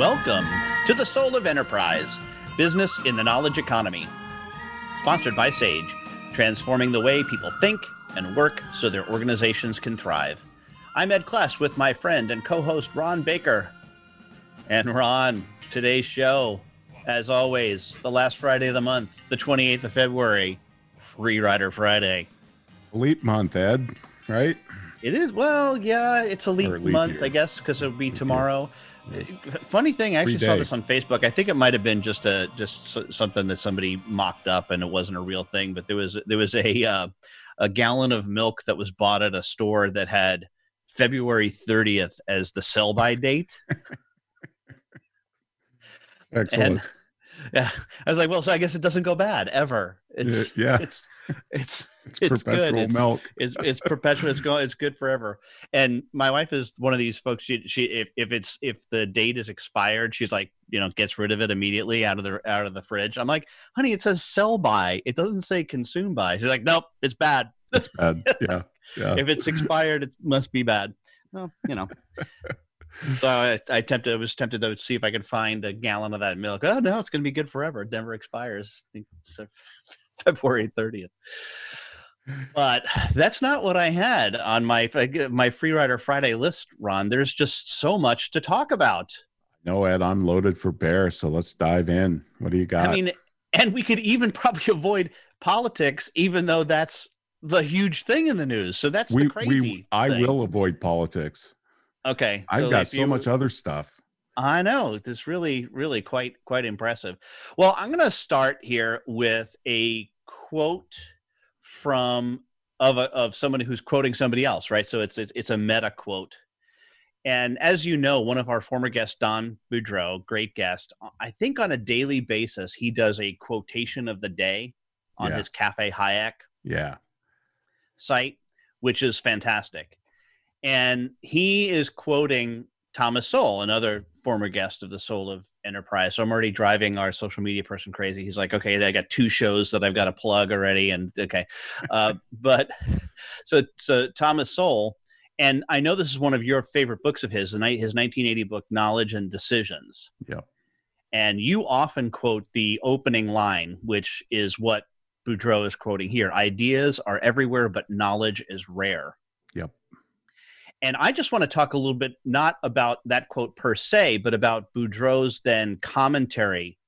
Welcome to the Soul of Enterprise Business in the Knowledge Economy. Sponsored by Sage, transforming the way people think and work so their organizations can thrive. I'm Ed Kless with my friend and co host Ron Baker. And Ron, today's show, as always, the last Friday of the month, the 28th of February, Free Rider Friday. Leap month, Ed, right? It is, well, yeah, it's a leap, leap month, year. I guess, because it'll be tomorrow. Funny thing, I actually saw this on Facebook. I think it might have been just a just something that somebody mocked up, and it wasn't a real thing. But there was there was a uh, a gallon of milk that was bought at a store that had February 30th as the sell by date, Excellent. and yeah, I was like, well, so I guess it doesn't go bad ever. It's yeah. it's it's it's, it's good. It's- milk. it's it's perpetual. It's going. It's good forever. And my wife is one of these folks. She she if if it's if the date is expired, she's like you know gets rid of it immediately out of the out of the fridge. I'm like, honey, it says sell by. It doesn't say consume by. She's like, nope, it's bad. It's bad. Yeah. Yeah. If it's expired, it must be bad. Well, you know. So I, I tempted. I was tempted to see if I could find a gallon of that milk. Oh no, it's going to be good forever. It never expires. I think it's, uh, February thirtieth. But that's not what I had on my my Free Rider Friday list, Ron. There's just so much to talk about. no, Ed, I'm loaded for bear. So let's dive in. What do you got? I mean, and we could even probably avoid politics, even though that's the huge thing in the news. So that's we, the crazy. we, I thing. will avoid politics. Okay, I've so got so you- much other stuff. I know this really, really quite, quite impressive. Well, I'm going to start here with a quote from of a, of someone who's quoting somebody else, right? So it's it's, it's a meta quote. And as you know, one of our former guests, Don Boudreaux, great guest, uh, I think on a daily basis he does a quotation of the day on Yeah. his Cafe Hayek Yeah. site, which is fantastic. And he is quoting Thomas Sowell, another former guest of the Soul of Enterprise. So I'm already driving our social media person crazy. He's like, okay, I got two shows that I've got to plug already. And okay. Uh, but so, so Thomas Sowell, and I know this is one of your favorite books of his, the ni- his 1980 book, Knowledge and Decisions. Yeah. And you often quote the opening line, which is what Boudreaux is quoting here ideas are everywhere, but knowledge is rare. Yep. And I just want to talk a little bit, not about that quote per se, but about Boudreaux's then commentary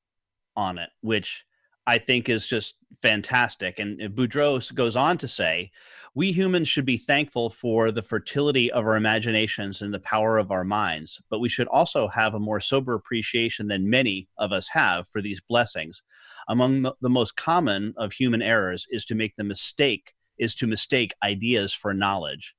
on it, which I think is just fantastic. And Boudreaux goes on to say, we humans should be thankful for the fertility of our imaginations and the power of our minds, but we should also have a more sober appreciation than many of us have for these blessings. Among the most common of human errors is to make the mistake is to mistake ideas for knowledge.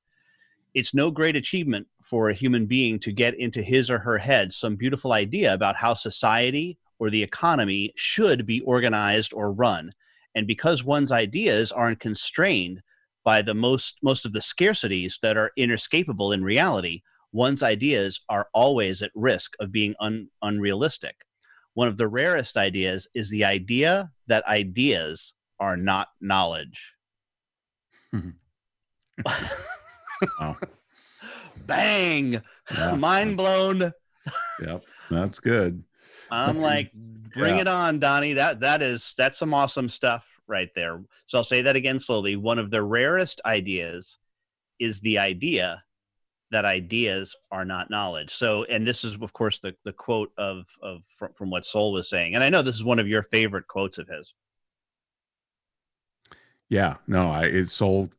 It's no great achievement for a human being to get into his or her head some beautiful idea about how society or the economy should be organized or run. And because one's ideas aren't constrained by the most most of the scarcities that are inescapable in reality, one's ideas are always at risk of being un, unrealistic. One of the rarest ideas is the idea that ideas are not knowledge. Hmm. Wow. Bang! Yeah. Mind blown. Yep. That's good. I'm like, bring Yeah. it on, Donnie. That that is that's some awesome stuff right there. So I'll say that again slowly. One of the rarest ideas is the idea that ideas are not knowledge. So, and this is of course the the quote of of from, from what Sowell was saying. And I know this is one of your favorite quotes of his. Yeah. No, I it Sowell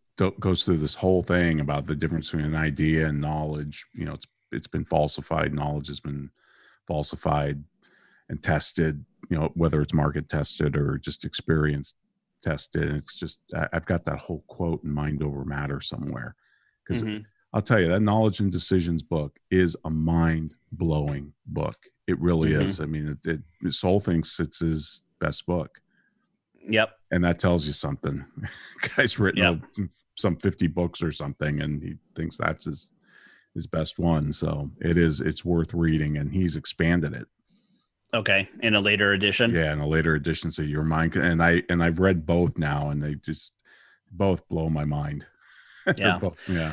goes through this whole thing about the difference between an idea and knowledge. You know, it's it's been falsified. Knowledge has been falsified and tested. You know, whether it's market tested or just experience tested. It's just I've got that whole quote in Mind Over Matter somewhere because Mhm. I'll tell you that knowledge and decisions book is a mind blowing book. It really Mhm. is. I mean, it, it Sowell thinks it's his best book, Yep. and that tells you something. Guy's written Yep. Some fifty books or something, and he thinks that's his his best one. So it is. It's worth reading, and he's expanded it. Okay. In a later edition. Yeah, in a later edition, so your mind. And I and I've read both now, and they just both blow my mind. Yeah. both- yeah.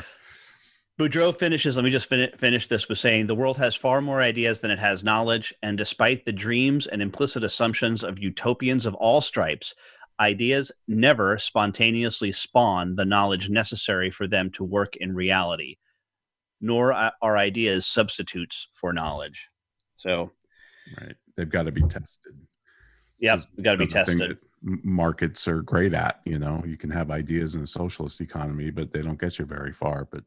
Boudreaux finishes, let me just fin- finish this with saying the world has far more ideas than it has knowledge. And despite the dreams and implicit assumptions of utopians of all stripes, ideas never spontaneously spawn the knowledge necessary for them to work in reality, nor are ideas substitutes for knowledge. So, Right. They've got to be tested. yeah, we got to be tested. Markets are great at, you know, you can have ideas in a socialist economy, but they don't get you very far. But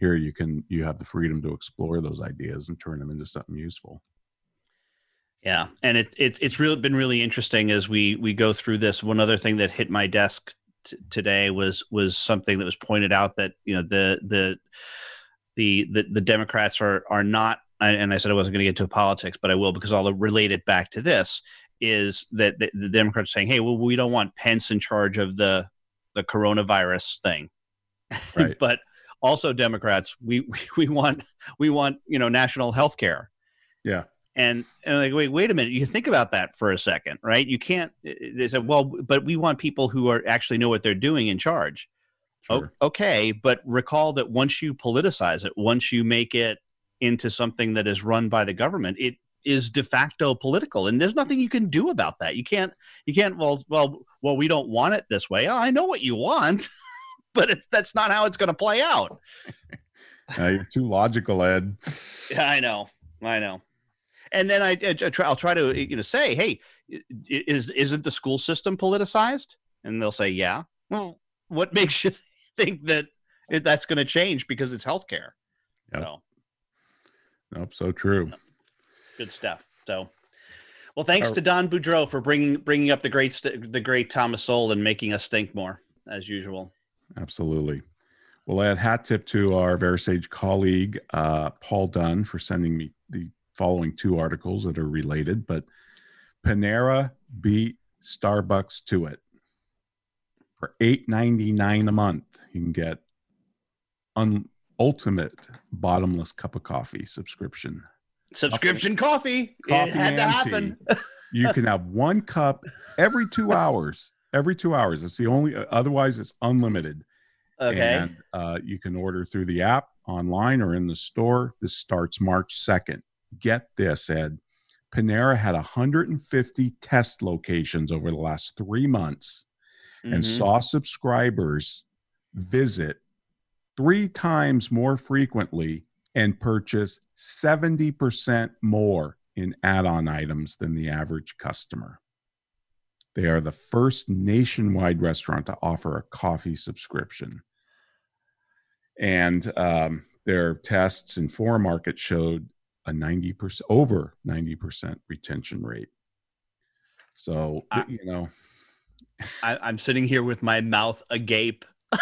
here you can, you have the freedom to explore those ideas and turn them into something useful. Yeah, and it, it it's really been really interesting as we we go through this. One other thing that hit my desk t- today was was something that was pointed out that you know the the the the, the Democrats are are not. And I said I wasn't going to get into politics, but I will because I'll relate it back to this. Is that the, the Democrats are saying, "Hey, well, we don't want Pence in charge of the the coronavirus thing," Right. but also Democrats, we we want we want you know national health care Yeah. And and like wait wait a minute. You think about that for a second right? You can't they said well but we want people who are actually know what they're doing in charge. Sure. O- okay but recall that once you politicize it once you make it into something that is run by the government it is de facto political. And there's nothing you can do about that. You can't you can't well well well we don't want it this way. Oh, i know what you want but it's that's not how it's going to play out. Uh, you're too logical, Ed. Yeah, I know, I know. And then I, I try, I'll try to you know say, hey, is isn't the school system politicized? And they'll say, yeah. Well, what makes you think that it, that's going to change because it's healthcare? Yep. So Nope. So true. good stuff. So, well, thanks Are- to Don Boudreaux for bringing bringing up the great st- the great Thomas Sowell and making us think more as usual. Absolutely. We'll add hat tip to our VeraSage colleague, uh, Paul Dunn, for sending me the following two articles that are related. But Panera beat Starbucks to it. For eight ninety nine a month, you can get un- ultimate bottomless cup of coffee subscription. Subscription coffee, Coffee it had to and happen. You can have one cup every two hours. Every two hours. It's the only. Otherwise, it's unlimited. okay, And uh, you can order through the app, online, or in the store. This starts March 2nd. Get this, Ed. Panera had 150 test locations over the last three months and Mhm. saw subscribers visit three times more frequently and purchase 70% more in add on items than the average customer. They are the first nationwide restaurant to offer a coffee subscription. And um, their tests in four markets showed a 90% over 90% retention rate. So, I- you know, I, I'm sitting here with my mouth agape.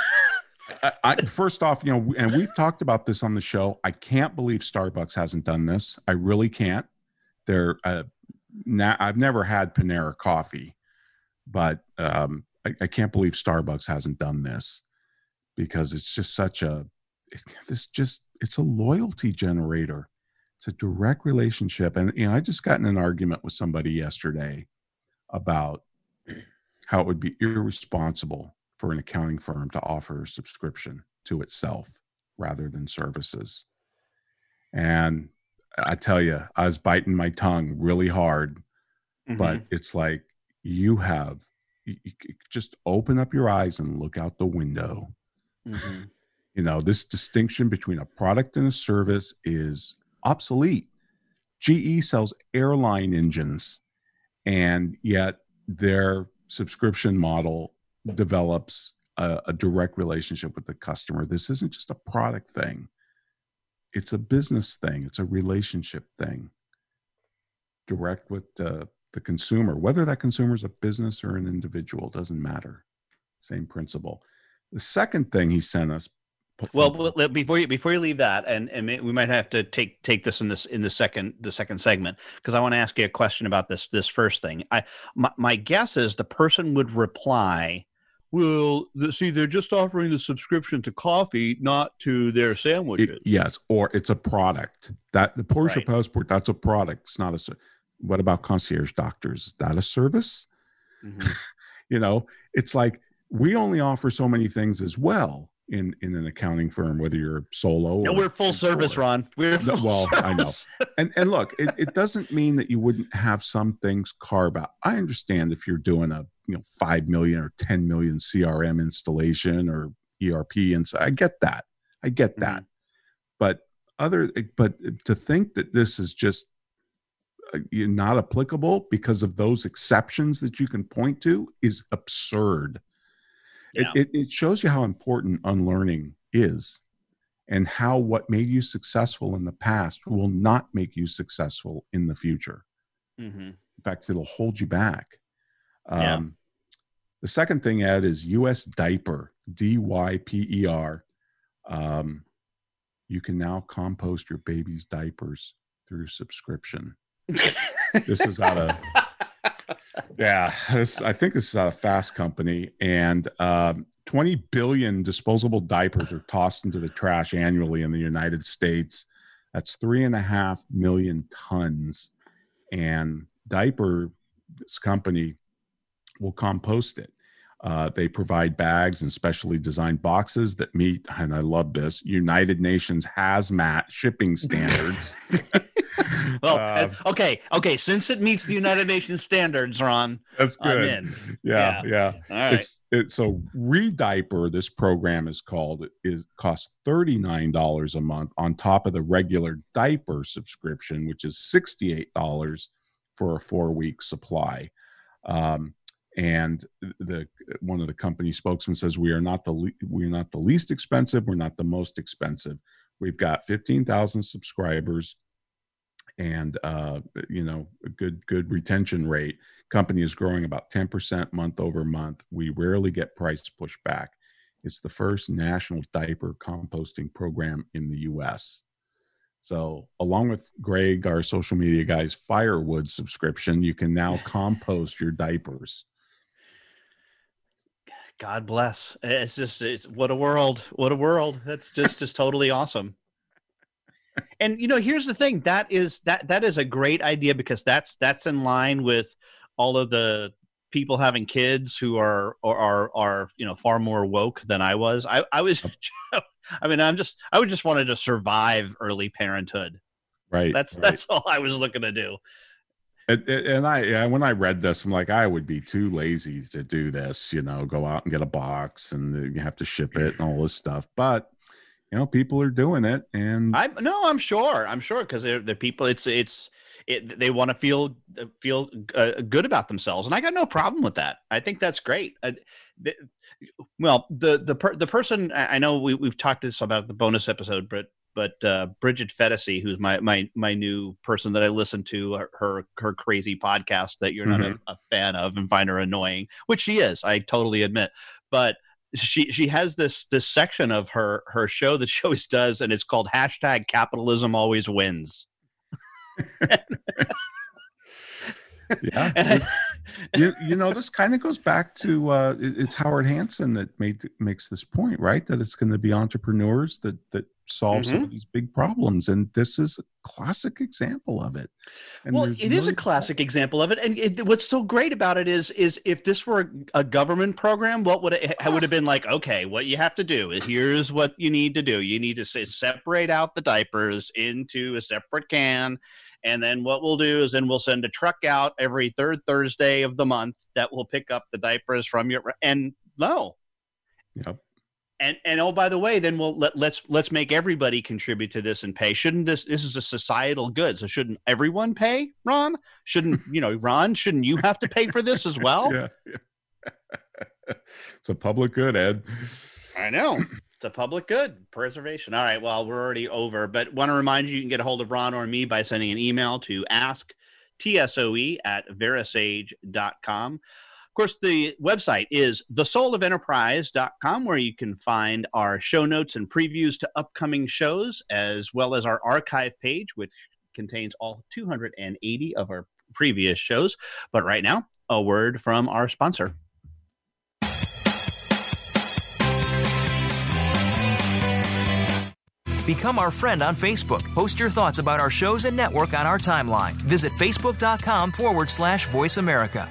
I, I, first off, you know, and we've talked about this on the show. I can't believe Starbucks hasn't done this. I really can't. They're uh, na- I've never had Panera coffee, but um, I, I can't believe Starbucks hasn't done this because it's just such a it, this just it's a loyalty generator. It's a direct relationship, and you know, I just got in an argument with somebody yesterday about how it would be irresponsible for an accounting firm to offer a subscription to itself rather than services. And I tell you, I was biting my tongue really hard, but it's like you have you, you just open up your eyes and look out the window. Mhm. You know, this distinction between a product and a service is obsolete. GE sells airline engines, and yet their subscription model develops a, a direct relationship with the customer. This isn't just a product thing, it's a business thing, it's a relationship thing. Direct with the, the consumer, whether that consumer is a business or an individual, doesn't matter. Same principle. The second thing he sent us Well, before you before you leave that, and and we might have to take take this in this in the second the second segment because I want to ask you a question about this this first thing. I my, my guess is the person would reply, "Well, the, see, they're just offering the subscription to coffee, not to their sandwiches." It, yes, or it's a product that the Porsche right. Passport. That's a product. It's not a. What about concierge doctors? Is that a service? Mm-hmm. you know, it's like we only offer so many things as well in in an accounting firm, whether you're solo. No, we're full service, Ron. We're no, well, service. I know. And and look, it, it doesn't mean that you wouldn't have some things carve out. I understand if you're doing a you know five million or ten million CRM installation or ERP, and so I get that. I get that. Mm-hmm. But other, but to think that this is just uh, not applicable because of those exceptions that you can point to is absurd. Yeah. It, it, it shows you how important unlearning is and how what made you successful in the past will not make you successful in the future. Mm-hmm. In fact, it'll hold you back. Um, yeah. The second thing, Ed, is US Dyper, D Y P E R. Um, you can now compost your baby's diapers through subscription. this is out of yeah, this, I think this is a Fast Company, and um, 20 billion disposable diapers are tossed into the trash annually in the United States. That's three and a half million tons, and diaper this company will compost it. Uh, they provide bags and specially designed boxes that meet, and I love this, United Nations hazmat shipping standards. well, uh, okay, okay. Since it meets the United Nations standards, Ron, that's good. I'm in. Yeah, yeah. yeah. All right. It's it, so Redyper. This program is called is costs thirty nine dollars a month on top of the regular diaper subscription, which is sixty eight dollars for a four week supply. Um, and the one of the company spokesmen says we are not the le- we are not the least expensive we're not the most expensive we've got 15,000 subscribers and uh, you know a good good retention rate. Company is growing about 10% month over month. We rarely get price pushback. It's the first national diaper composting program in the U.S. So, along with Greg, our social media guy's firewood subscription, you can now compost your diapers. God bless. It's just it's what a world. What a world. That's just just totally awesome and you know here's the thing that is that that is a great idea because that's that's in line with all of the people having kids who are are are, are you know far more woke than I was. I I was I mean I'm just I would just wanted to survive early parenthood. Right. That's right. that's all I was looking to do. And, and I when I read this, I'm like, I would be too lazy to do this. You know, go out and get a box and uh, you have to ship it and all this stuff. But you know people are doing it and i no i'm sure i'm sure because they're the people it's it's it, they want to feel feel uh, good about themselves and i got no problem with that i think that's great uh, the, well the the per, the person i know we, we've talked this about the bonus episode but but uh, Bridget Phetasy, who's my my my new person that I listen to her her, her crazy podcast that you're not mm-hmm. a, a, fan of and find her annoying, which she is, I totally admit. But she she has this this section of her her show that she always does, and it's called hashtag Capitalism Always Wins. yeah. you, you know, this kind of goes back to uh, it's Howard Hanson that made makes this point, right? That it's going to be entrepreneurs that that solve mm-hmm. some of these big problems, and this is a classic example of it. And well, it really is a classic example of it, and it, what's so great about it is is if this were a, a government program, what would it, it would have been like? Okay, what you have to do is here's what you need to do. You need to say separate out the diapers into a separate can and then what we'll do is then we'll send a truck out every third Thursday of the month that will pick up the diapers from your and no. Yep. And and oh by the way, then we'll let let's let's make everybody contribute to this and pay. Shouldn't this this is a societal good, so shouldn't everyone pay, Ron? Shouldn't you know, Ron, shouldn't you have to pay for this as well? yeah. it's a public good, Ed. I know. It's a public good preservation. All right. Well, we're already over, but want to remind you, you can get a hold of Ron or me by sending an email to ask tsoe at verasage.com. course, the website is thesoulofenterprise.com, where you can find our show notes and previews to upcoming shows, as well as our archive page, which contains all 280 of our previous shows. But right now, a word from our sponsor. Become our friend on Facebook. Post your thoughts about our shows and network on our timeline. Visit facebook.com forward slash voice America.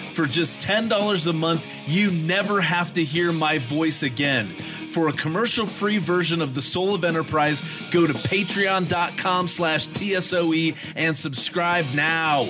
For just $10 a month, you never have to hear my voice again. For a commercial-free version of The Soul of Enterprise, go to patreon.com slash TSOE and subscribe now.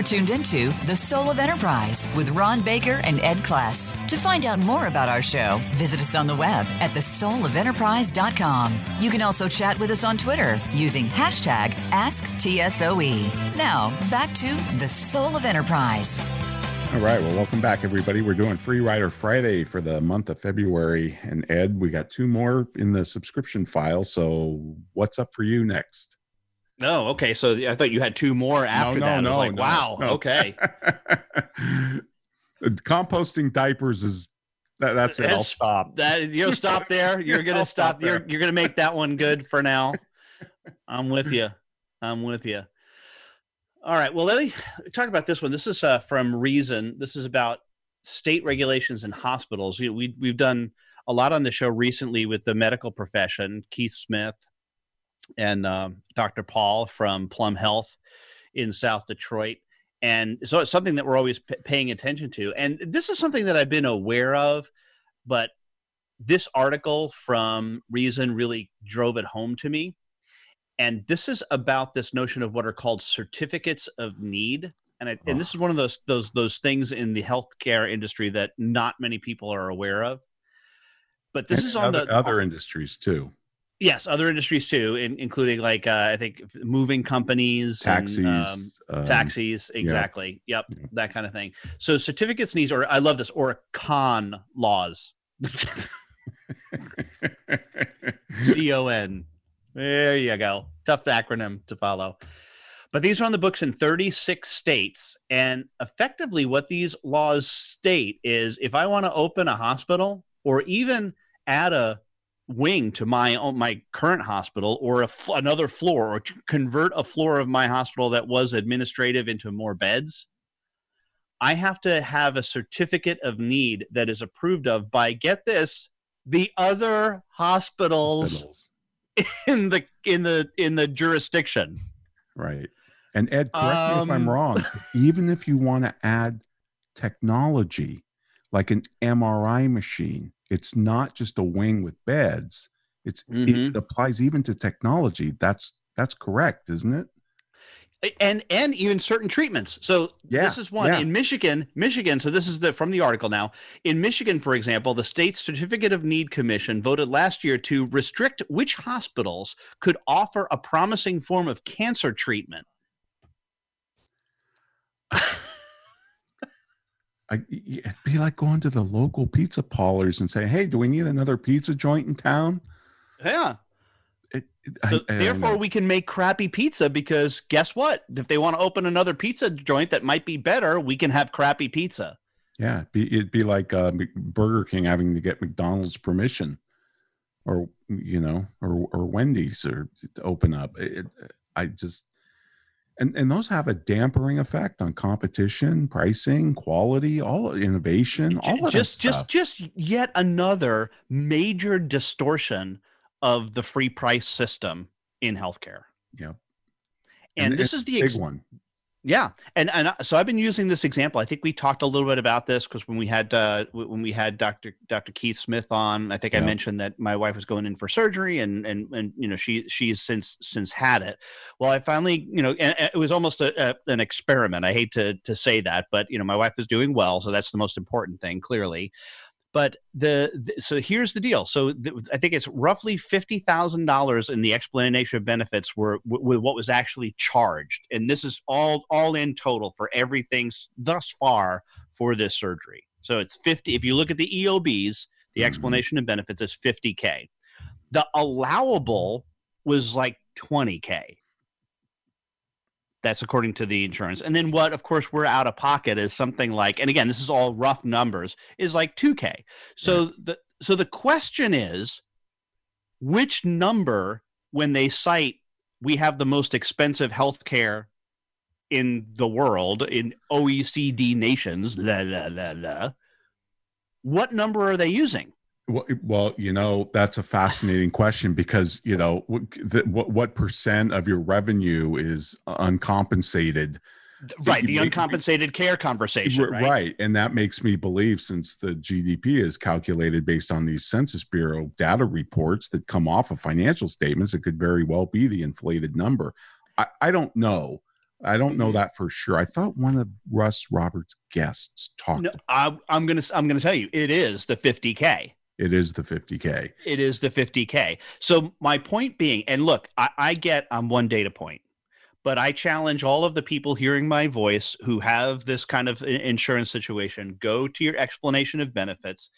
Are tuned into The Soul of Enterprise with Ron Baker and Ed Kless. To find out more about our show, visit us on the web at thesoulofenterprise.com. You can also chat with us on Twitter using hashtag AskTSOE. Now, back to The Soul of Enterprise. All right. Well, welcome back, everybody. We're doing Free Rider Friday for the month of February. And Ed, we got two more in the subscription file. So, what's up for you next? No, okay. So I thought you had two more after no, that. No, like, no, wow, no. okay. Composting diapers is that, that's it. I'll stop. That you'll stop there. You're gonna stop. stop You're you're gonna make that one good for now. I'm with you. I'm with you. All right. Well, let me talk about this one. This is uh, from Reason. This is about state regulations in hospitals. Know, we we've done a lot on the show recently with the medical profession. Keith Smith and um, Dr. Paul from Plum Health in South Detroit. And so it's something that we're always p- paying attention to. And this is something that I've been aware of, but this article from Reason really drove it home to me. And this is about this notion of what are called certificates of need. And, I, and this is one of those those those things in the healthcare industry that not many people are aware of. But this And is on other, the other industries too. Yes, other industries too, in, including like uh, I think moving companies, and, Taxis. um, um, taxis, exactly. Yep, that kind of thing. So certificates needs, or I love this, or con laws. C O N. There you go. Tough acronym to follow. But these are on the books in 36 states. And effectively, what these laws state is if I want to open a hospital or even add a wing to my own, my current hospital or a f- another floor or convert a floor of my hospital that was administrative into more beds, I have to have a certificate of need that is approved of by, get this, the other hospitals hospitals. in the in the in the jurisdiction. Right. And Ed, correct me if I'm Um, wrong. Even if you want to add technology like an MRI machine, it's not just a wing with beds. It's it Mhm. applies even to technology. That's that's correct, isn't it? and and even certain treatments. So Yeah, this is one yeah. in Michigan. Michigan. So this is the from the article now. In Michigan, for example, the state certificate of need commission voted last year to restrict which hospitals could offer a promising form of cancer treatment. I, it'd be like going to the local pizza parlors and say, "Hey, do we need another pizza joint in town?" Yeah. It, so I, I therefore, we can make crappy pizza because guess what? If they want to open another pizza joint that might be better, we can have crappy pizza. Yeah, it'd be, it'd be like uh, Burger King having to get McDonald's permission, or you know, or or Wendy's or to open up. It, I just and and those have a dampering effect on competition, pricing, quality, all innovation, all of just just just yet another major distortion of the free price system in healthcare. Yeah. And, and this is the ex- big one. Yeah, and and so I've been using this example. I think we talked a little bit about this because when we had uh, when we had Dr. Dr. Keith Smith on, I think yeah. I mentioned that my wife was going in for surgery, and and and you know she she's since since had it. Well, I finally you know, and, and it was almost a, a, an experiment. I hate to to say that, but you know, my wife is doing well, so that's the most important thing, clearly. But the, the, so here's the deal. So the, I think it's roughly fifty thousand dollars in the explanation of benefits were with what was actually charged, and this is all all in total for everything thus far for this surgery. So it's fifty. If you look at the EOBs, the mm-hmm. explanation of benefits is fifty k. The allowable was like twenty k. That's according to the insurance. And then what, of course, we're out of pocket is something like, and again, this is all rough numbers, is like 2K. So right. the so the question is, which number, when they cite we have the most expensive health care in the world in OECD nations, la, la, la, la, what number are they using? Well, you know that's a fascinating question because you know what, what, what percent of your revenue is uncompensated. Right, the uncompensated care conversation. Right? right, and that makes me believe since the GDP is calculated based on these Census Bureau data reports that come off of financial statements, it could very well be the inflated number. I, I don't know. I don't know that for sure. I thought one of Russ Roberts' guests talked. No, I, I'm gonna I'm gonna tell you, it is the 50k. It is the 50K. It is the 50K. So, my point being, and look, I, I get I'm one data point, but I challenge all of the people hearing my voice who have this kind of insurance situation go to your explanation of benefits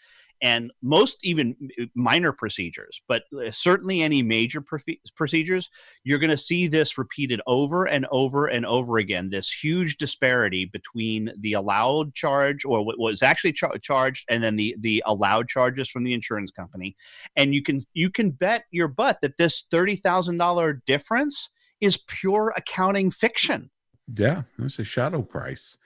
and most even minor procedures, but certainly any major procedures, you're going to see this repeated over and over and over again. This huge disparity between the allowed charge or what was actually char- charged, and then the the allowed charges from the insurance company, and you can you can bet your butt that this thirty thousand dollar difference is pure accounting fiction. Yeah, it's a shadow price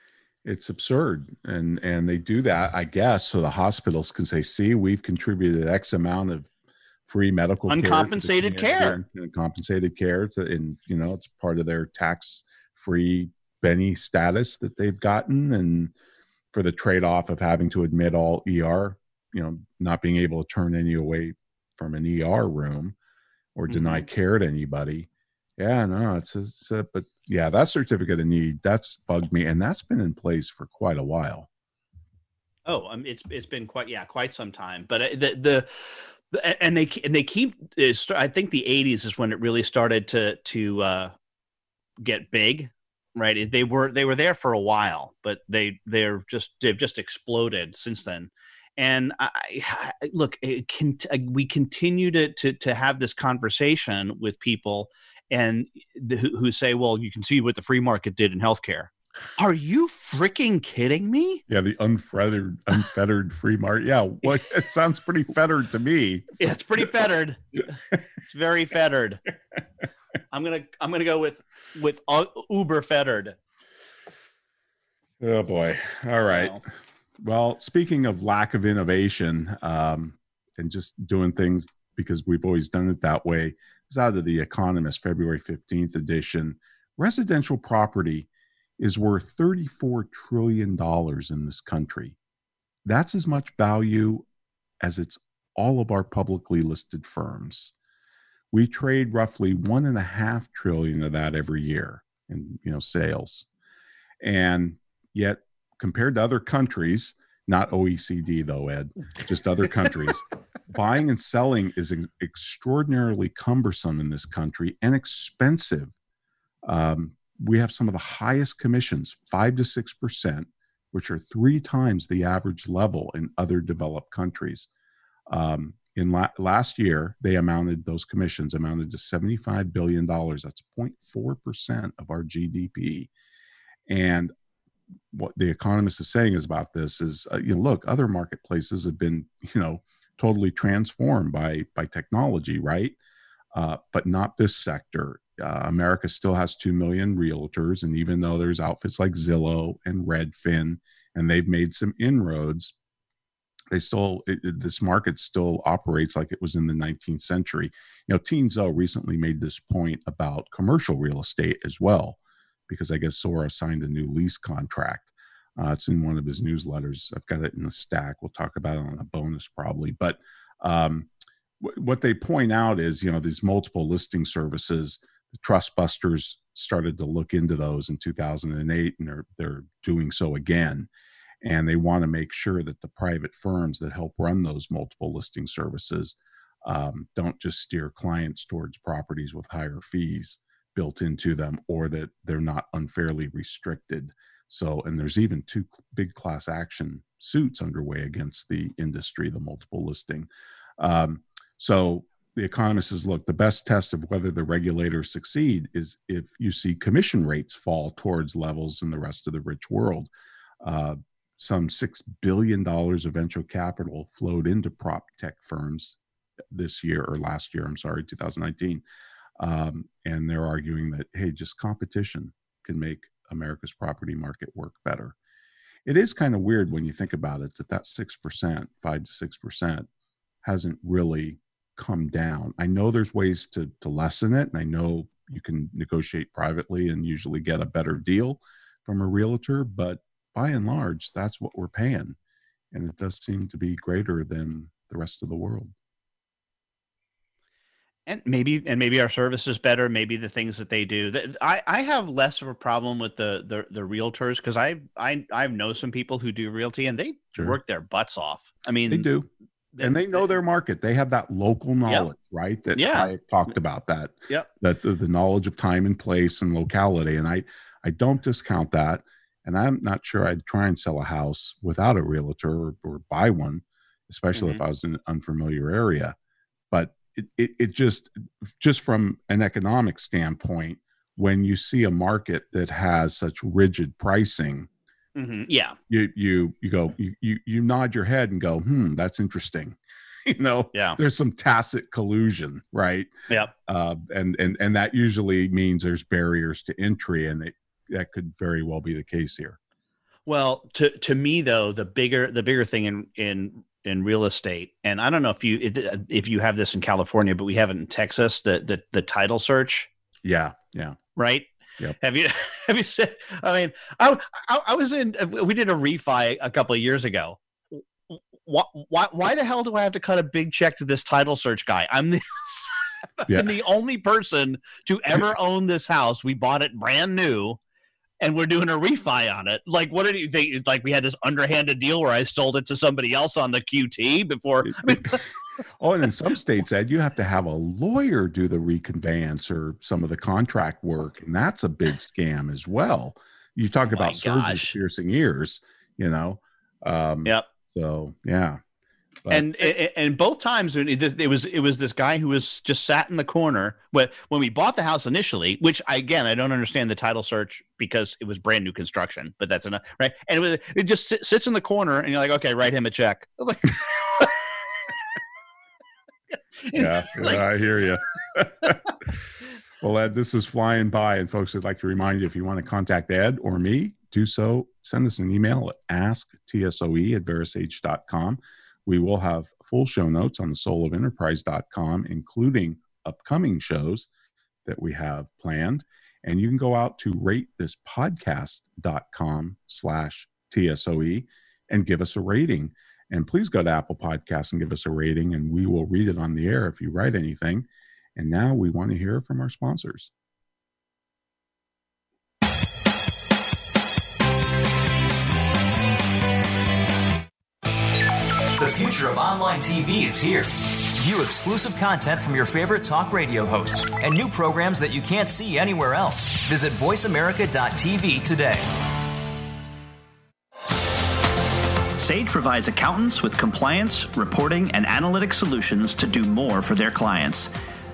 it's absurd and and they do that i guess so the hospitals can say see we've contributed x amount of free medical uncompensated care, care compensated care to and you know it's part of their tax free benny status that they've gotten and for the trade-off of having to admit all er you know not being able to turn any away from an er room or deny mm-hmm. care to anybody yeah, no, it's, it's a, but yeah, that certificate of need that's bugged me, and that's been in place for quite a while. Oh, um, it's it's been quite yeah, quite some time. But uh, the the and they and they keep. I think the '80s is when it really started to to uh, get big, right? They were they were there for a while, but they they're just they've just exploded since then. And I, I look, can, we continue to, to to have this conversation with people and who, who say, well, you can see what the free market did in healthcare. Are you freaking kidding me? Yeah, the unfettered, unfettered free market. Yeah, well, it sounds pretty fettered to me. Yeah, it's pretty fettered. it's very fettered. I'm gonna, I'm gonna go with with uh, uber fettered. Oh boy! All right. Wow. Well, speaking of lack of innovation um, and just doing things because we've always done it that way, is out of The Economist, February 15th edition. Residential property is worth $34 trillion in this country. That's as much value as it's all of our publicly listed firms. We trade roughly one and a half trillion of that every year in you know sales. And yet, compared to other countries, not OECD though, Ed, just other countries, buying and selling is extraordinarily cumbersome in this country and expensive. Um, we have some of the highest commissions, five to six percent, which are three times the average level in other developed countries. Um, in la- last year, they amounted those commissions amounted to 75 billion dollars. That's 0.4 percent of our GDP. And what the economist is saying is about this is, uh, you know, look, other marketplaces have been, you know, totally transformed by by technology, right? Uh, but not this sector. Uh, America still has 2 million realtors. And even though there's outfits like Zillow and Redfin, and they've made some inroads, they still, it, it, this market still operates like it was in the 19th century. You know, Tien Tzuo recently made this point about commercial real estate as well, because I guess Zuora signed a new lease contract. Uh, it's in one of his newsletters. I've got it in the stack. We'll talk about it on a bonus probably. But um, w- what they point out is, you know, these multiple listing services, the trust busters started to look into those in 2008 and they're, they're doing so again and they want to make sure that the private firms that help run those multiple listing services um, don't just steer clients towards properties with higher fees built into them or that they're not unfairly restricted so and there's even two big class action suits underway against the industry the multiple listing um, so the economist says, look, the best test of whether the regulators succeed is if you see commission rates fall towards levels in the rest of the rich world. Uh, some $6 billion of venture capital flowed into prop tech firms this year or last year, I'm sorry, 2019. Um, and they're arguing that, hey, just competition can make America's property market work better. It is kind of weird when you think about it that that 6%, 5 to 6%, hasn't really come down. I know there's ways to to lessen it, and I know you can negotiate privately and usually get a better deal from a realtor, but by and large, that's what we're paying, and it does seem to be greater than the rest of the world. And maybe, and maybe our service is better. Maybe the things that they do. I, I have less of a problem with the the, the realtors because I I I know some people who do realty and they sure. work their butts off. I mean, they do and they know their market. They have that local knowledge, right? That yeah. I talked about that. Yep. That the, the knowledge of time and place and locality. And I I don't discount that. And I'm not sure I'd try and sell a house without a realtor or, or buy one, especially mm-hmm. if I was in an unfamiliar area. It, it, it just just from an economic standpoint, when you see a market that has such rigid pricing, Mm-hmm. Yeah. You you you go you, you you nod your head and go, hmm, that's interesting. you know, yeah. There's some tacit collusion, right? Yeah. Uh, and and and that usually means there's barriers to entry, and it, that could very well be the case here. Well, to to me though, the bigger the bigger thing in in in real estate, and I don't know if you if you have this in California, but we have it in Texas. The the the title search. Yeah. Yeah. Right Yep. Have you have you said? I mean, I, I, I was in. We did a refi a couple of years ago. Why, why why the hell do I have to cut a big check to this title search guy? I'm the yeah. I'm the only person to ever own this house. We bought it brand new, and we're doing a refi on it. Like, what did you think? Like, we had this underhanded deal where I sold it to somebody else on the QT before. I mean, oh, and in some states, Ed, you have to have a lawyer do the reconveyance or some of the contract work, and that's a big scam as well. You talk oh about surgeons piercing ears, you know. Um, yep. So yeah. But, and, and both times it was it was this guy who was just sat in the corner when when we bought the house initially, which again I don't understand the title search because it was brand new construction, but that's enough, right? And it, was, it just sits in the corner, and you're like, okay, write him a check. Like, yeah, like, I hear you. well, Ed, this is flying by, and folks, I'd like to remind you if you want to contact Ed or me, do so. Send us an email at asktsoe at verasage.com. We will have full show notes on the soulofenterprise.com, including upcoming shows that we have planned. And you can go out to ratethispodcast.com slash TSOE and give us a rating. And please go to Apple Podcasts and give us a rating, and we will read it on the air if you write anything. And now we want to hear from our sponsors. The future of online TV is here. View exclusive content from your favorite talk radio hosts and new programs that you can't see anywhere else. Visit VoiceAmerica.tv today. Sage provides accountants with compliance, reporting, and analytic solutions to do more for their clients.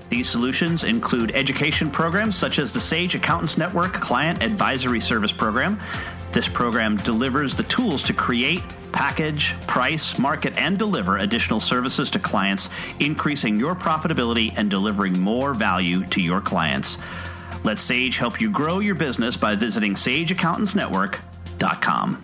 These solutions include education programs such as the Sage Accountants Network Client Advisory Service Program. This program delivers the tools to create, package, price, market, and deliver additional services to clients, increasing your profitability and delivering more value to your clients. Let Sage help you grow your business by visiting sageaccountantsnetwork.com.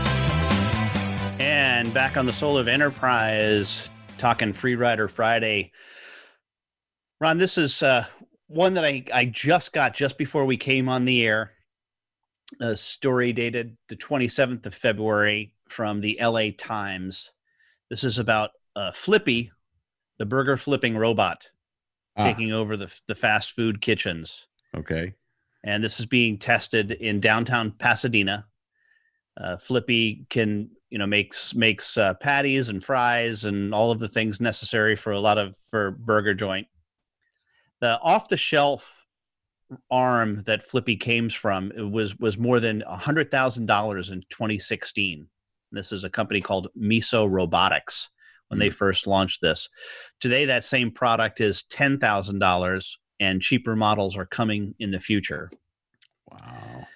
And back on the Soul of Enterprise, talking Free Rider Friday. Ron, this is uh, one that I, I just got just before we came on the air. A story dated the 27th of February from the LA Times. This is about uh, Flippy, the burger flipping robot, Ah. taking over the, the fast food kitchens. Okay. and this is being tested in downtown Pasadena. Uh, Flippy can you know makes makes uh, patties and fries and all of the things necessary for a lot of for burger joint. The off the shelf arm that Flippy came from it was was more than a hundred thousand dollars in 2016. This is a company called Miso Robotics when they first launched this. Today, that same product is ten thousand dollars, and cheaper models are coming in the future. Wow.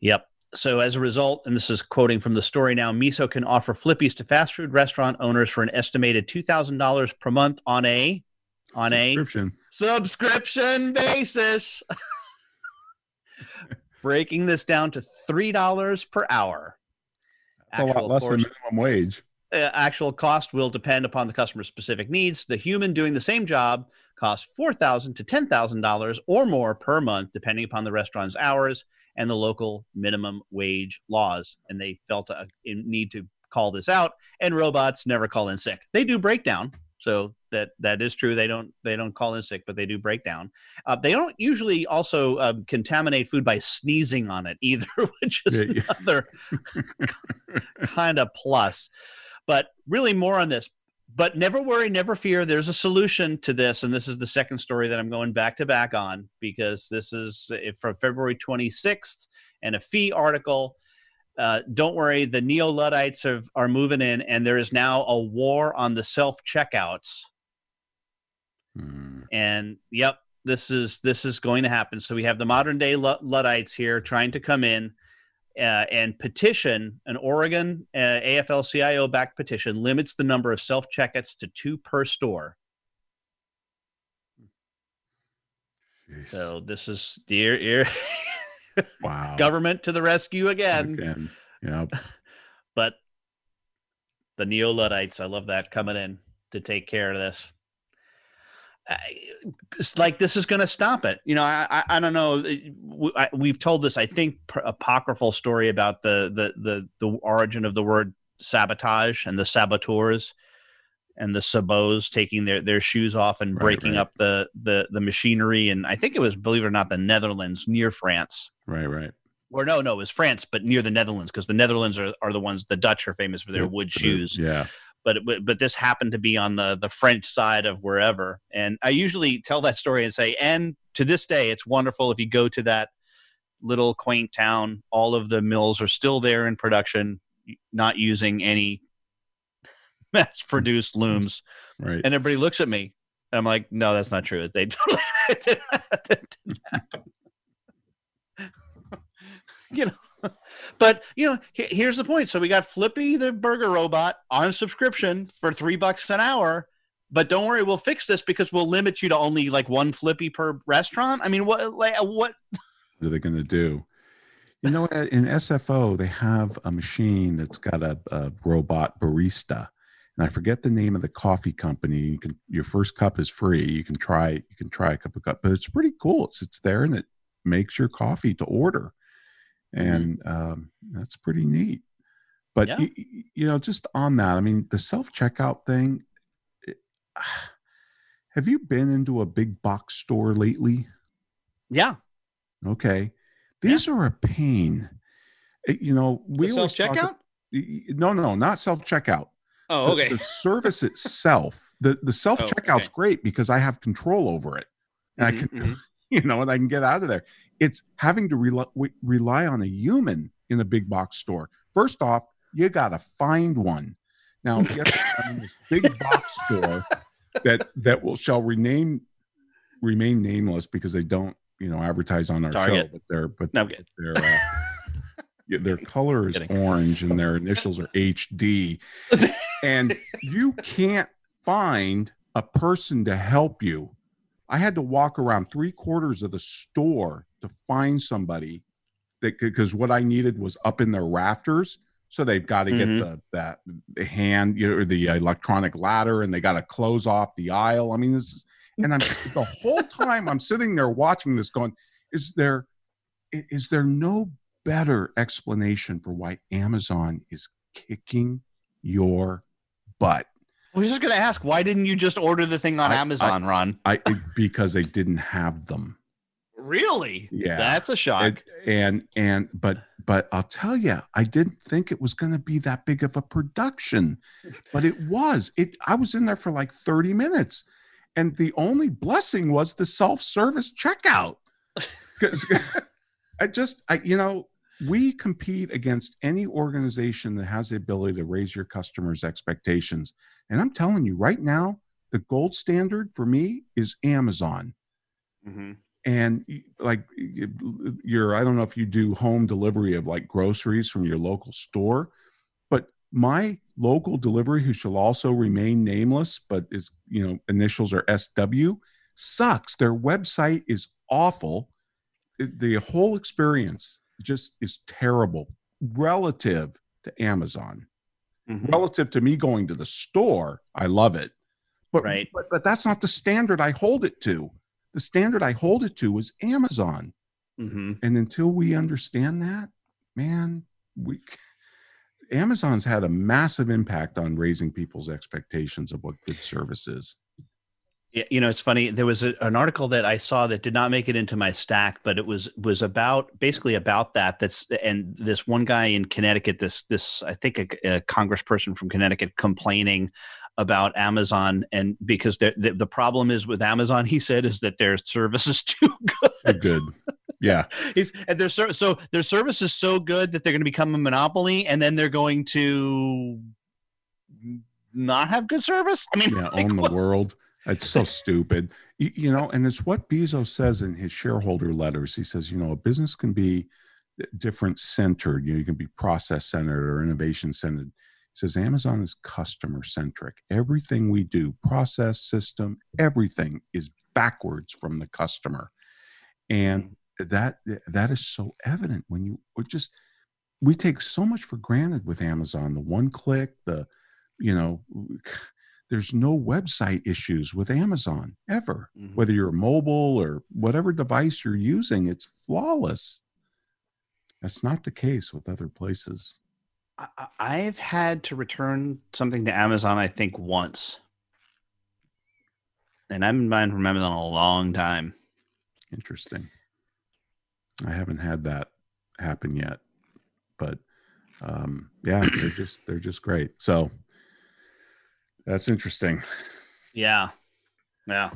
Yep. So as a result, and this is quoting from the story now, Miso can offer Flippies to fast food restaurant owners for an estimated two thousand dollars per month on a on a Subscription. subscription basis. Breaking this down to three dollars per hour. That's a lot Actual, less than minimum wage. uh, actual cost will depend upon the customer's specific needs. The human doing the same job costs four thousand to ten thousand dollars or more per month, depending upon the restaurant's hours and the local minimum wage laws. And they felt a, a need to call this out. And robots never call in sick; they do break down. So that that is true. They don't they don't call in sick, but they do break down. Uh, they don't usually also um, contaminate food by sneezing on it either, which is Yeah, yeah. another kind of plus. But really, more on this. But never worry, never fear. There's a solution to this, and this is the second story that I'm going back to back on because this is uh, from February 26th and a fee article. Uh, don't worry, the neo Luddites have, are moving in, and there is now a war on the self checkouts. Hmm. And yep, this is this is going to happen. So we have the modern day Luddites here trying to come in uh, and petition an Oregon uh, AFL-CIO backed petition limits the number of self checkouts to two per store. Jeez. So this is dear, dear wow. government to the rescue again. Again. Yep. But the neo Luddites, I love that coming in to take care of this. It's like this is going to stop it. You know, I, I, I don't know. We, I, we've told this, I think, apocryphal story about the, the the the origin of the word sabotage and the saboteurs and the sabots taking their, their shoes off and breaking right. up the, the the machinery. And I think it was, believe it or not, the Netherlands near France Right, right. or no, no, it was France, but near the Netherlands because the Netherlands are, are the ones the Dutch are famous for their wood shoes. Yeah. But, but but this happened to be on the the French side of wherever, and I usually tell that story and say, and to this day, it's wonderful if you go to that little quaint town. All of the mills are still there in production, not using any mass produced looms. Right. And everybody looks at me and I'm like, no, that's not true. They totally did not, didn't happen. you know, but you know, he- here's the point. So we got Flippy the burger robot on subscription for three bucks an hour. But don't worry, we'll fix this because we'll limit you to only like one Flippy per restaurant. I mean, what like uh, what what are they going to do? You know, in SFO, they have a machine that's got a, a, robot barista, and I forget the name of the coffee company. You can your first cup is free. You can try you can try a cup of cup, but it's pretty cool. It sits there and it makes your coffee to order, and um, that's pretty neat. But Yeah. you, you know, just on that, I mean, the self checkout thing. it- have you been into a big box store lately? yeah. Okay. These are a pain. Uh, You know, we The self-checkout? Y- No, no, not self checkout. Oh, The, okay. the service itself, the the self checkout's okay. great because I have control over it, and I Mhm, can, mhm. you know, and I can get out of there. It's having to rely, rely on a human in a big box store. First off, you got to find one. Now, to this big box store that that will shall remain remain nameless because they don't, you know, advertise on our Target. show, but they're but No, their uh, their color is orange and their initials are HD, and you can't find a person to help you. I had to walk around three quarters of the store to find somebody that because what I needed was up in their rafters. So they've got to get Mhm. the that the hand you know, or the electronic ladder, and they got to close off the aisle. I mean, this is, and I'm the whole time I'm sitting there watching this, going, is there is there no better explanation for why Amazon is kicking your butt? I was just going to ask, why didn't you just order the thing on I- Amazon, Ron? I because they didn't have them. Really? Yeah. That's a shock. And, and and but but I'll tell you, I didn't think it was going to be that big of a production, but it was. It I was in there for like 30 minutes. And the only blessing was the self-service checkout. Because I just I you know, we compete against any organization that has the ability to raise your customers' expectations. And I'm telling you right now, the gold standard for me is Amazon. Mhm. and like y- you're i don't know if you do home delivery of like groceries from your local store but my local delivery who shall also remain nameless but is you know initials are sw sucks. Their website is awful. The whole experience just is terrible relative to amazon Mhm. relative to me going to the store i love it but, Right. but but that's not the standard i hold it to the standard i hold it to is amazon Mhm. and until we understand that man we amazon's had a massive impact on raising people's expectations of what good service is you know, it's funny. There was a, an article that I saw that did not make it into my stack, but it was was about basically about that. That's and this one guy in Connecticut, this this I think a, a congressperson from Connecticut complaining about Amazon and because the, the problem is with Amazon, he said, is that their service is too good. good yeah He's, and their ser- so their service is so good that they're going to become a monopoly, and then they're going to not have good service. I mean, yeah like, own the what- world it's so stupid. You, you know and it's what bezos says in his shareholder letters. He says you know a business can be uh, different centered. You, know, you can be process centered or innovation centered. He says amazon is customer centric. Everything we do process system everything is backwards from the customer. And mm-hmm. that that is so evident when you or just we take so much for granted with amazon the one click the you know there's no website issues with amazon ever Mhm. whether you're mobile or whatever device you're using it's flawless that's not the case with other places I- I've had to return something to Amazon, I think, once. And I've been buying from Amazon a long time. interesting i haven't had that happen yet but um yeah they're just they're just great so that's interesting Yeah. Yeah.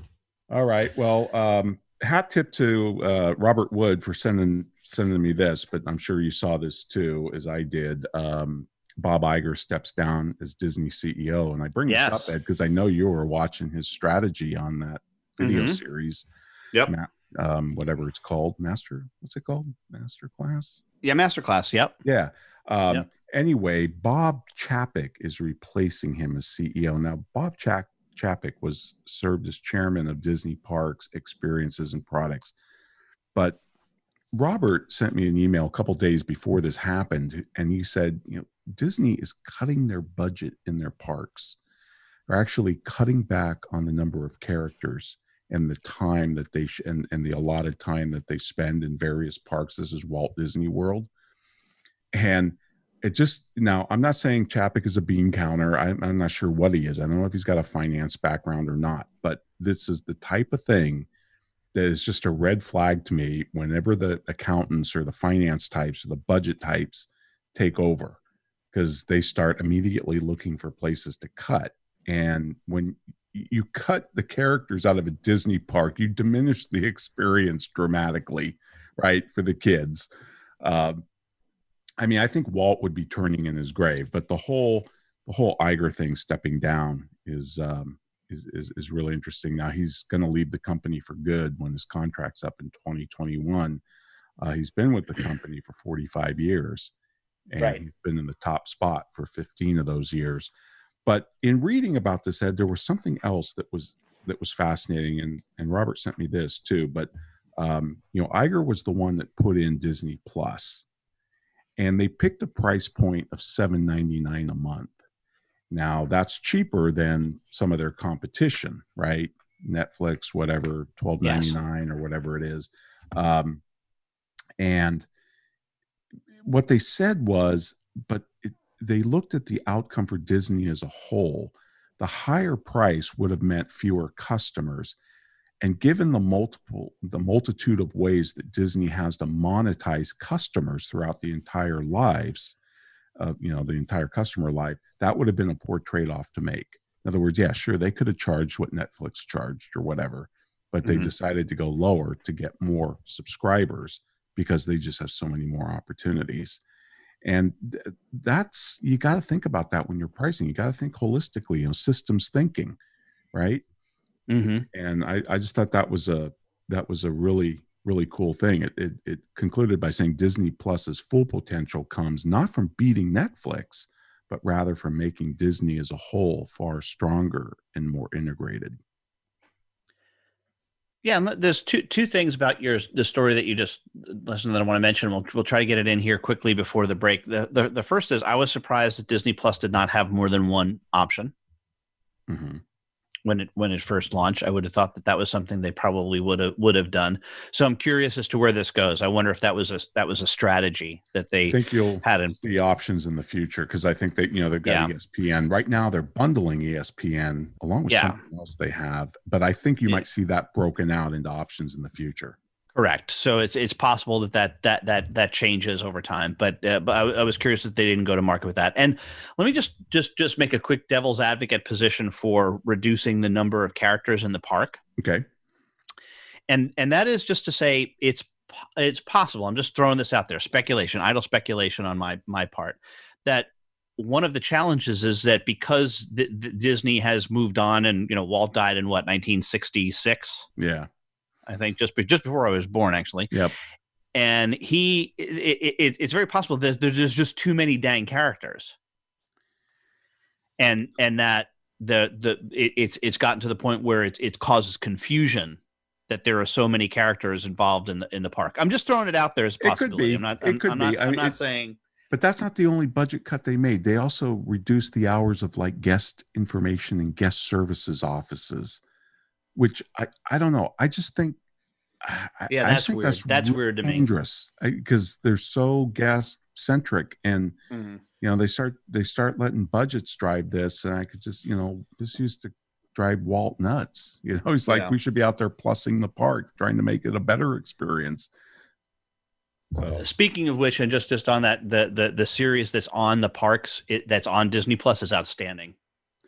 All right. Well, um, hat tip to uh, Robert Wood for sending sending me this, but I'm sure you saw this too, as I did. Um, Bob Iger steps down as Disney CEO. And I bring Yes. this up, Ed, because I know you were watching his strategy on that video Mhm. series. Yep. Ma- um, whatever it's called, Master. What's it called? Master Class. Yeah, masterclass. Yep. Yeah. Um, Yep. Anyway, Bob Chapek is replacing him as CEO. Now, Bob Chap- Chapek was served as chairman of Disney Parks Experiences and Products, but Robert sent me an email a couple days before this happened, and he said, you know, Disney is cutting their budget in their parks. They're actually cutting back on the number of characters and the time that they sh- and, and the allotted time that they spend in various parks. This is Walt Disney World, and it just now I'm not saying Chapek is a bean counter. I'm, I'm not sure what he is. I don't know if he's got a finance background or not, but this is the type of thing that is just a red flag to me whenever the accountants or the finance types or the budget types take over because they start immediately looking for places to cut. And when you cut the characters out of a Disney park, you diminish the experience dramatically, right, for the kids. Um, I mean, I think Walt would be turning in his grave, but the whole the whole Iger thing stepping down is um, is, is is really interesting. Now he's going to leave the company for good when his contract's up in 2021. Uh, he's been with the company for 45 years, and Right. he's been in the top spot for 15 of those years. But in reading about this, Ed, there was something else that was that was fascinating, and and Robert sent me this too. But um, you know, Iger was the one that put in Disney Plus, and they picked a price point of 7.99 a month. Now that's cheaper than some of their competition, right? Netflix, whatever, twelve ninety nine or whatever it is. Um, and what they said was, but it, they looked at the outcome for Disney as a whole. The higher price would have meant fewer customers. And given the multiple, the multitude of ways that Disney has to monetize customers throughout the entire lives, uh, you know, the entire customer life, that would have been a poor trade-off to make. In other words, yeah, sure, they could have charged what Netflix charged or whatever, but they Mhm. decided to go lower to get more subscribers because they just have so many more opportunities. And th- that's you got to think about that when you're pricing. You got to think holistically, you know, systems thinking, right? Mm-hmm. and I, I just thought that was a that was a really really cool thing. It, it it concluded by saying Disney Plus's full potential comes not from beating Netflix, but rather from making Disney as a whole far stronger and more integrated. Yeah, and there's two two things about your the story that you just listened that I want to mention. We'll we'll try to get it in here quickly before the break. The the, the first is I was surprised that Disney Plus did not have more than one option Mhm. When it when it first launched. I would have thought that that was something they probably would have would have done. So I'm curious as to where this goes. I wonder if that was a that was a strategy that I they think you'll had in see options in the future because I think that you know they've got Yeah. ESPN right now. They're bundling ESPN along with Yeah. something else they have, but I think you Yeah. might see that broken out into options in the future. Correct. So it's it's possible that that that that that changes over time, but uh, but I, I was curious that they didn't go to market with that. And let me just just just make a quick devil's advocate position for reducing the number of characters in the park, Okay. and and that is just to say it's it's possible. I'm just throwing this out there, speculation, idle speculation on my my part, that one of the challenges is that because D- D- Disney has moved on, and you know Walt died in what 1966. Yeah. I think just be, just before I was born, actually. Yep. And he, it, it, it's very possible that there's there's just too many dang characters, and and that the the it, it's it's gotten to the point where it it causes confusion that there are so many characters involved in the in the park. I'm just throwing it out there as a could be. I'm not. It I'm, could I'm not, be. I I'm mean, not saying. But that's not the only budget cut they made. They also reduced the hours of like guest information and guest services offices, which I, I don't know. I just think, I, Yeah, I that's think weird. That's really weird to me. dangerous because they're so gas centric, and mm-hmm. you know they start they start letting budgets drive this and i could just you know this used to drive walt nuts you know he's like Yeah. we should be out there plussing the park trying to make it a better experience so uh, Speaking of which, and just just on that, the the the series that's on the parks, it, that's on Disney Plus is outstanding.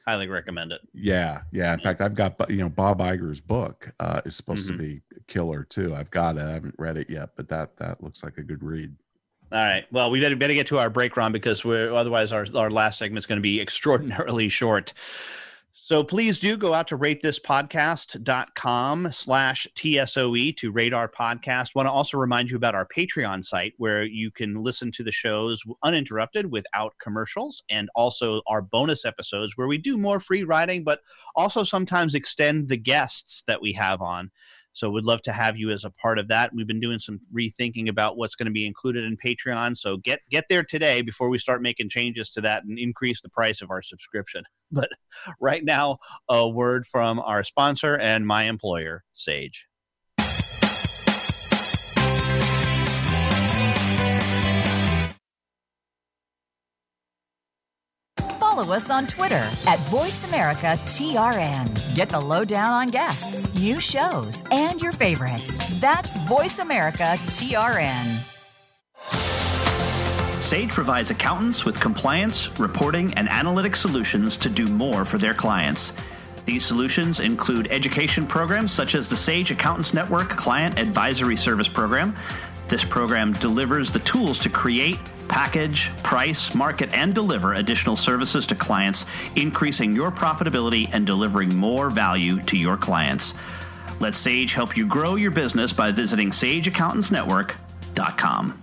Highly recommend it. Yeah, yeah. In fact, I've got you know Bob Iger's book uh, is supposed Mhm. to be killer too. I've got it. I haven't read it yet, but that that looks like a good read. All right. Well, we better better get to our break, Ron, because we're otherwise our our last segment is going to be extraordinarily short. So please do go out to ratethispodcast.com slash TSOE to rate our podcast. Want to also remind you about our Patreon site where you can listen to the shows uninterrupted without commercials and also our bonus episodes where we do more free riding, but also sometimes extend the guests that we have on. So we'd love to have you as a part of that. We've been doing some rethinking about what's going to be included in Patreon. So get get there today before we start making changes to that and increase the price of our subscription. But right now, a word from our sponsor and my employer, Sage. Follow us on Twitter at VoiceAmericaTRN. Get the lowdown on guests, new shows, and your favorites. That's VoiceAmericaTRN. Sage provides accountants with compliance, reporting, and analytic solutions to do more for their clients. These solutions include education programs such as the Sage Accountants Network Client Advisory Service Program. This program delivers the tools to create, package, price, market, and deliver additional services to clients, increasing your profitability and delivering more value to your clients. Let Sage help you grow your business by visiting sageaccountantsnetwork.com.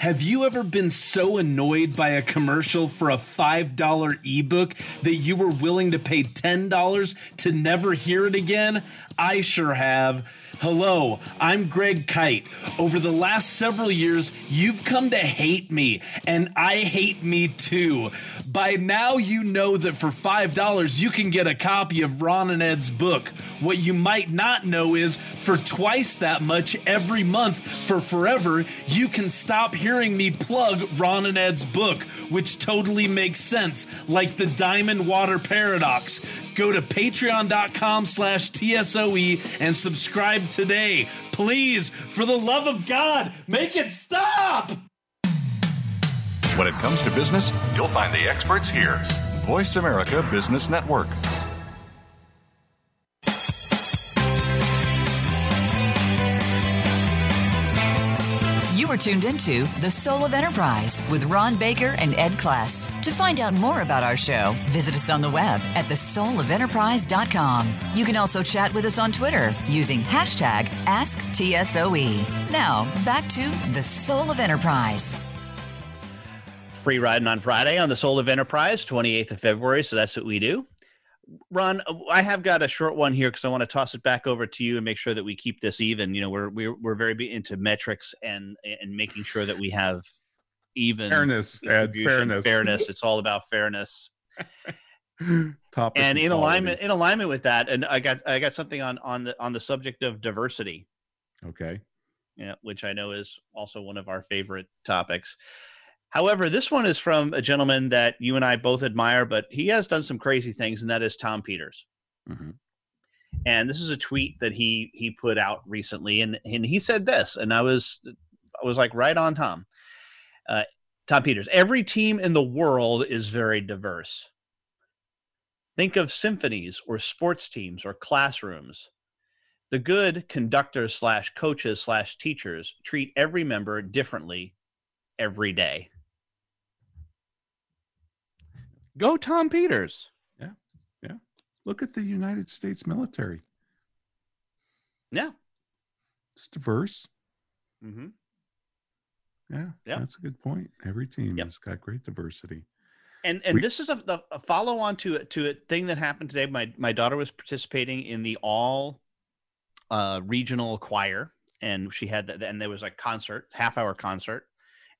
Have you ever been so annoyed by a commercial for a $5 ebook that you were willing to pay $10 to never hear it again? I sure have. Hello, I'm Greg Kyte. Over the last several years, you've come to hate me, and I hate me too. By now, you know that for $5, you can get a copy of Ron and Ed's book. What you might not know is for twice that much every month for forever, you can stop hearing me plug Ron and Ed's book, which totally makes sense, like the Diamond Water Paradox. Go to patreon.com slash TSOE and subscribe today. Please, for the love of God, make it stop! When it comes to business, you'll find the experts here. Voice America Business Network. Are tuned into The Soul of Enterprise with Ron Baker and Ed Kless. To find out more about our show, visit us on the web at thesoulofenterprise.com. You can also chat with us on Twitter using hashtag AskTSOE. Now, back to The Soul of Enterprise. Free riding on Friday on the Soul of Enterprise, 28th of February. So that's what we do. Ron, uh, I have got a short one here because I want to toss it back over to you and make sure that we keep this even. You know, we're we're we're very into metrics and and making sure that we have even Fairness, Ed, fairness. fairness. It's all about fairness. Topic and in quality. alignment in alignment with that, and I got I got something on on the on the subject of diversity. Okay. yeah, which I know is also one of our favorite topics. However, this one is from a gentleman that you and I both admire, but he has done some crazy things, and that is Tom Peters. Mhm. And this is a tweet that he he put out recently, and and he said this, and I was I was like right on Tom. Uh, Tom Peters. Every team in the world is very diverse. Think of symphonies or sports teams or classrooms. The good conductors slash coaches slash teachers treat every member differently every day. Go Tom Peters. Yeah. Yeah. Look at the United States military. Yeah. It's diverse. Mm-hmm. Yeah, Yeah. that's a good point. Every team Yep. has got great diversity. And and We- this is a, a follow on to it to a thing that happened today. My my daughter was participating in the all uh, regional choir, and she had that, and there was a concert, half hour concert,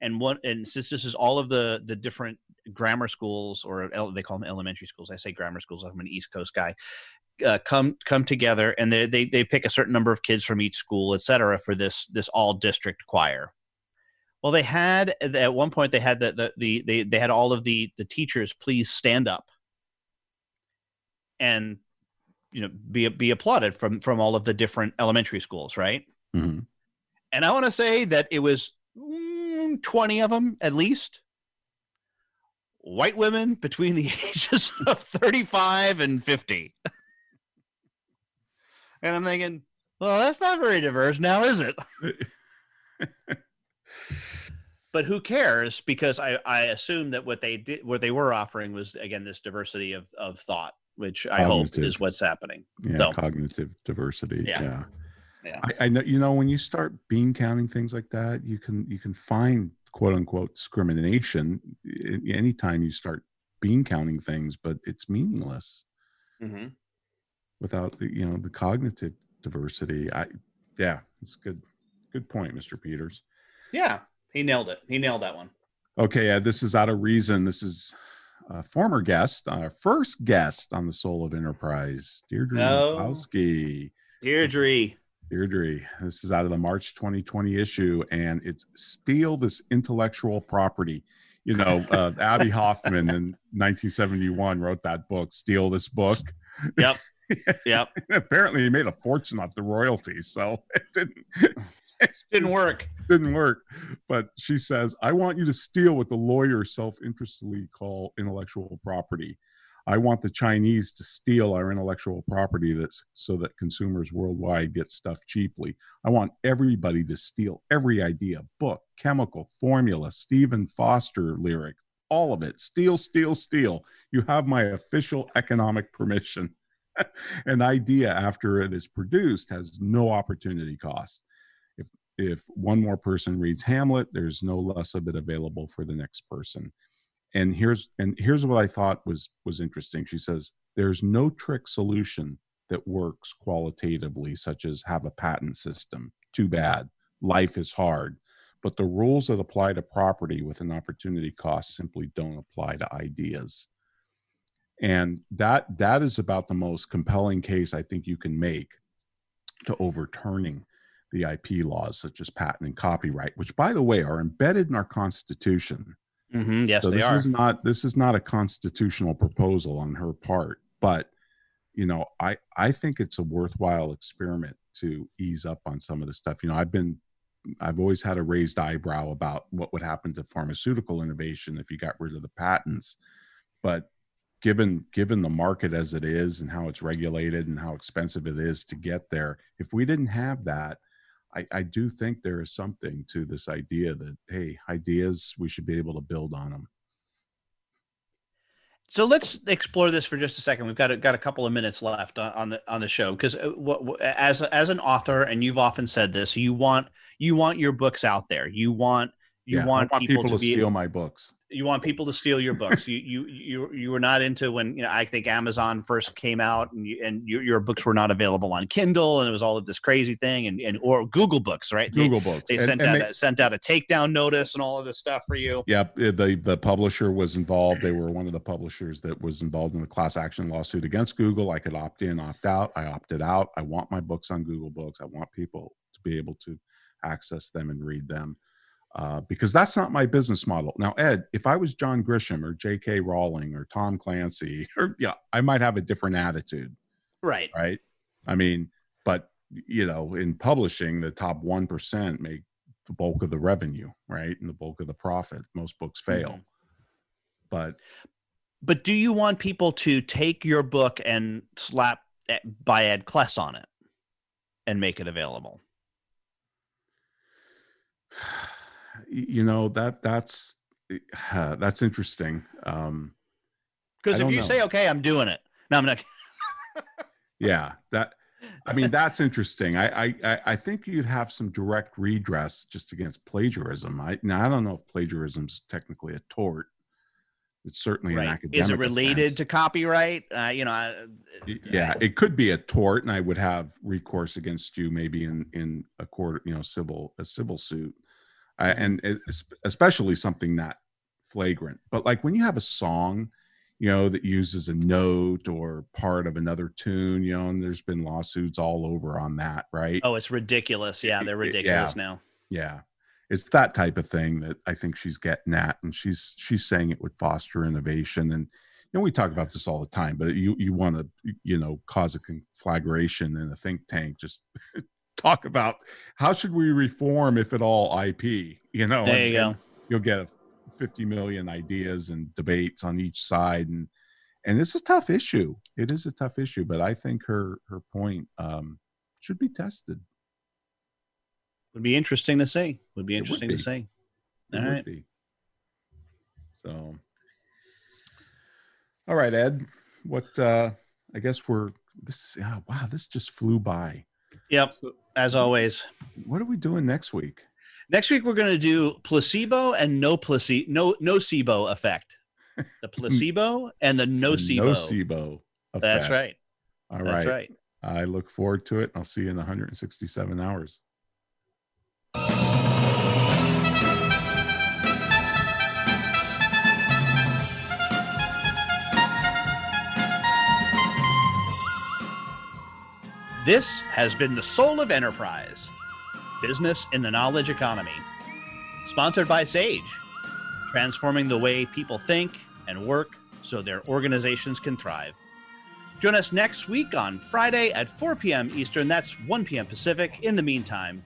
and one and since this is all of the the different grammar schools or el- they call them elementary schools. I say grammar schools. I'm an East Coast guy. Uh, come come together and they, they they pick a certain number of kids from each school, et cetera, for this this all district choir. Well, they had at one point they had the, the the they they had all of the the teachers please stand up and you know be be applauded from from all of the different elementary schools, right? Mhm. And I want to say that it was mm, 20 of them at least white women between the ages of 35 and 50. and I'm thinking, well, that's not very diverse now, is it? but who cares? Because I, I assume that what they did, what they were offering was again this diversity of of thought, which I Cognitive. hope is what's happening. Yeah, So- cognitive diversity. Yeah. Yeah. Yeah. I, I know you know when you start bean counting things like that, you can you can find quote unquote discrimination anytime you start bean counting things, but it's meaningless hmm without the you know the cognitive diversity. I yeah, it's good good point, Mr. Peters. Yeah, he nailed it. He nailed that one. Okay, uh, this is out of reason. This is a former guest, uh, first guest on the Soul of Enterprise, Deirdre. McCloskey. Deirdre. Deirdre, this is out of the March 2020 issue, and it's steal this intellectual property. You know, uh, Abbie Hoffman in 1971 wrote that book, Steal This Book. Yep. Yep. Apparently, he made a fortune off the royalties, so it didn't. It Didn't work. didn't work. But she says, I want you to steal what the lawyers self interestedly call intellectual property. I want the Chinese to steal our intellectual property that's so that consumers worldwide get stuff cheaply. I want everybody to steal every idea, book, chemical, formula, Stephen Foster lyric, all of it. Steal, steal, steal. You have my official economic permission. An idea after it is produced has no opportunity cost if if one more person reads hamlet there's no less of it available for the next person and here's and here's what i thought was was interesting. She says there's no trick solution that works qualitatively such as have a patent system. Too bad. Life is hard. But the rules that apply to property with an opportunity cost simply don't apply to ideas. And that that is about the most compelling case i think you can make to overturning the IP laws such as patent and copyright, which by the way are embedded in our constitution. Hmm Yes, so they this are. is not this is not a constitutional proposal on her part, but you know, I I think it's a worthwhile experiment to ease up on some of the stuff. You know, I've been I've always had a raised eyebrow about what would happen to pharmaceutical innovation if you got rid of the patents. But given given the market as it is and how it's regulated and how expensive it is to get there, if we didn't have that, I, I do think there is something to this idea that hey, ideas we should be able to build on them. So let's explore this for just a second. We've got a, got a couple of minutes left on, the on the show because uh, what- as as an author, and you've often said this, you want you want your books out there. You want you Yeah, I want, people, to, be steal my books. you want people to steal your books. you you you you were not into when you know I think Amazon first came out and you, and your, your books were not available on Kindle and it was all of this crazy thing and and or Google Books, right? They- Google books. They, And- sent and out they- a, sent out a takedown notice and all of this stuff for you. Yep, uh, the the publisher was involved. They were one of the publishers that was involved in the class action lawsuit against Google. I could opt in, opt out. I opted out. I want my books on Google Books. I want people to be able to access them and read them uh, because that's not my business model. Now, Ed, if I was John Grisham or J.K. Rowling or Tom Clancy, or yeah, I might have a different attitude, Right. right? I mean, but you know, in publishing, the top one percent make the bulk of the revenue, right, and the bulk of the profit. Most books fail, Mhm. but But do you want people to take your book and slap eh, by Ed Kless on it and make it available? you know that that's uh, that's interesting. Um, Because if you know. say, "Okay, I'm doing it," no, I'm not. yeah, that I mean that's interesting. I, I I I think you'd have some direct redress just against plagiarism. I now I don't know if plagiarism's technically a tort. It's certainly an academic. Is it related offense. to copyright? Uh, you know, I, Y- yeah it could be a tort and i would have recourse against you maybe in in a court you know civil a civil suit I, mm-hmm. and it, especially something that flagrant but like when you have a song you know that uses a note or part of another tune you know and there's been lawsuits all over on that right Oh, it's ridiculous. Yeah, they're ridiculous yeah. now. yeah it's that type of thing that i think she's getting at and she's she's saying it would foster innovation and you know we talk about this all the time but you you want to you know cause a conflagration in a think tank just talk about how should we reform if at all ip you know There you and go. you'll get 50 million ideas and debates on each side and and it's a tough issue it is a tough issue but i think her her point um should be tested Would be interesting to see. Would be It would interesting be. to see. All would be. So, all right, Ed. What? uh I guess we're this. is wow, this just flew by. Yep. As always. What are we doing next week? Next week we're going to do placebo and no placebo, no nocebo effect. The placebo and the nocebo. Nocebo. That's right. All That's right. right. I look forward to it. I'll see you in 167 hours. This has been the Soul of Enterprise Business in the Knowledge Economy. Sponsored by Sage, transforming the way people think and work so their organizations can thrive. Join us next week on Friday at 4 p.m. Eastern. That's 1 p.m. Pacific. In the meantime,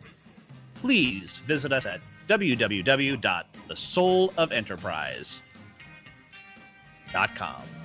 please visit us at www.thesoulofenterprise.com.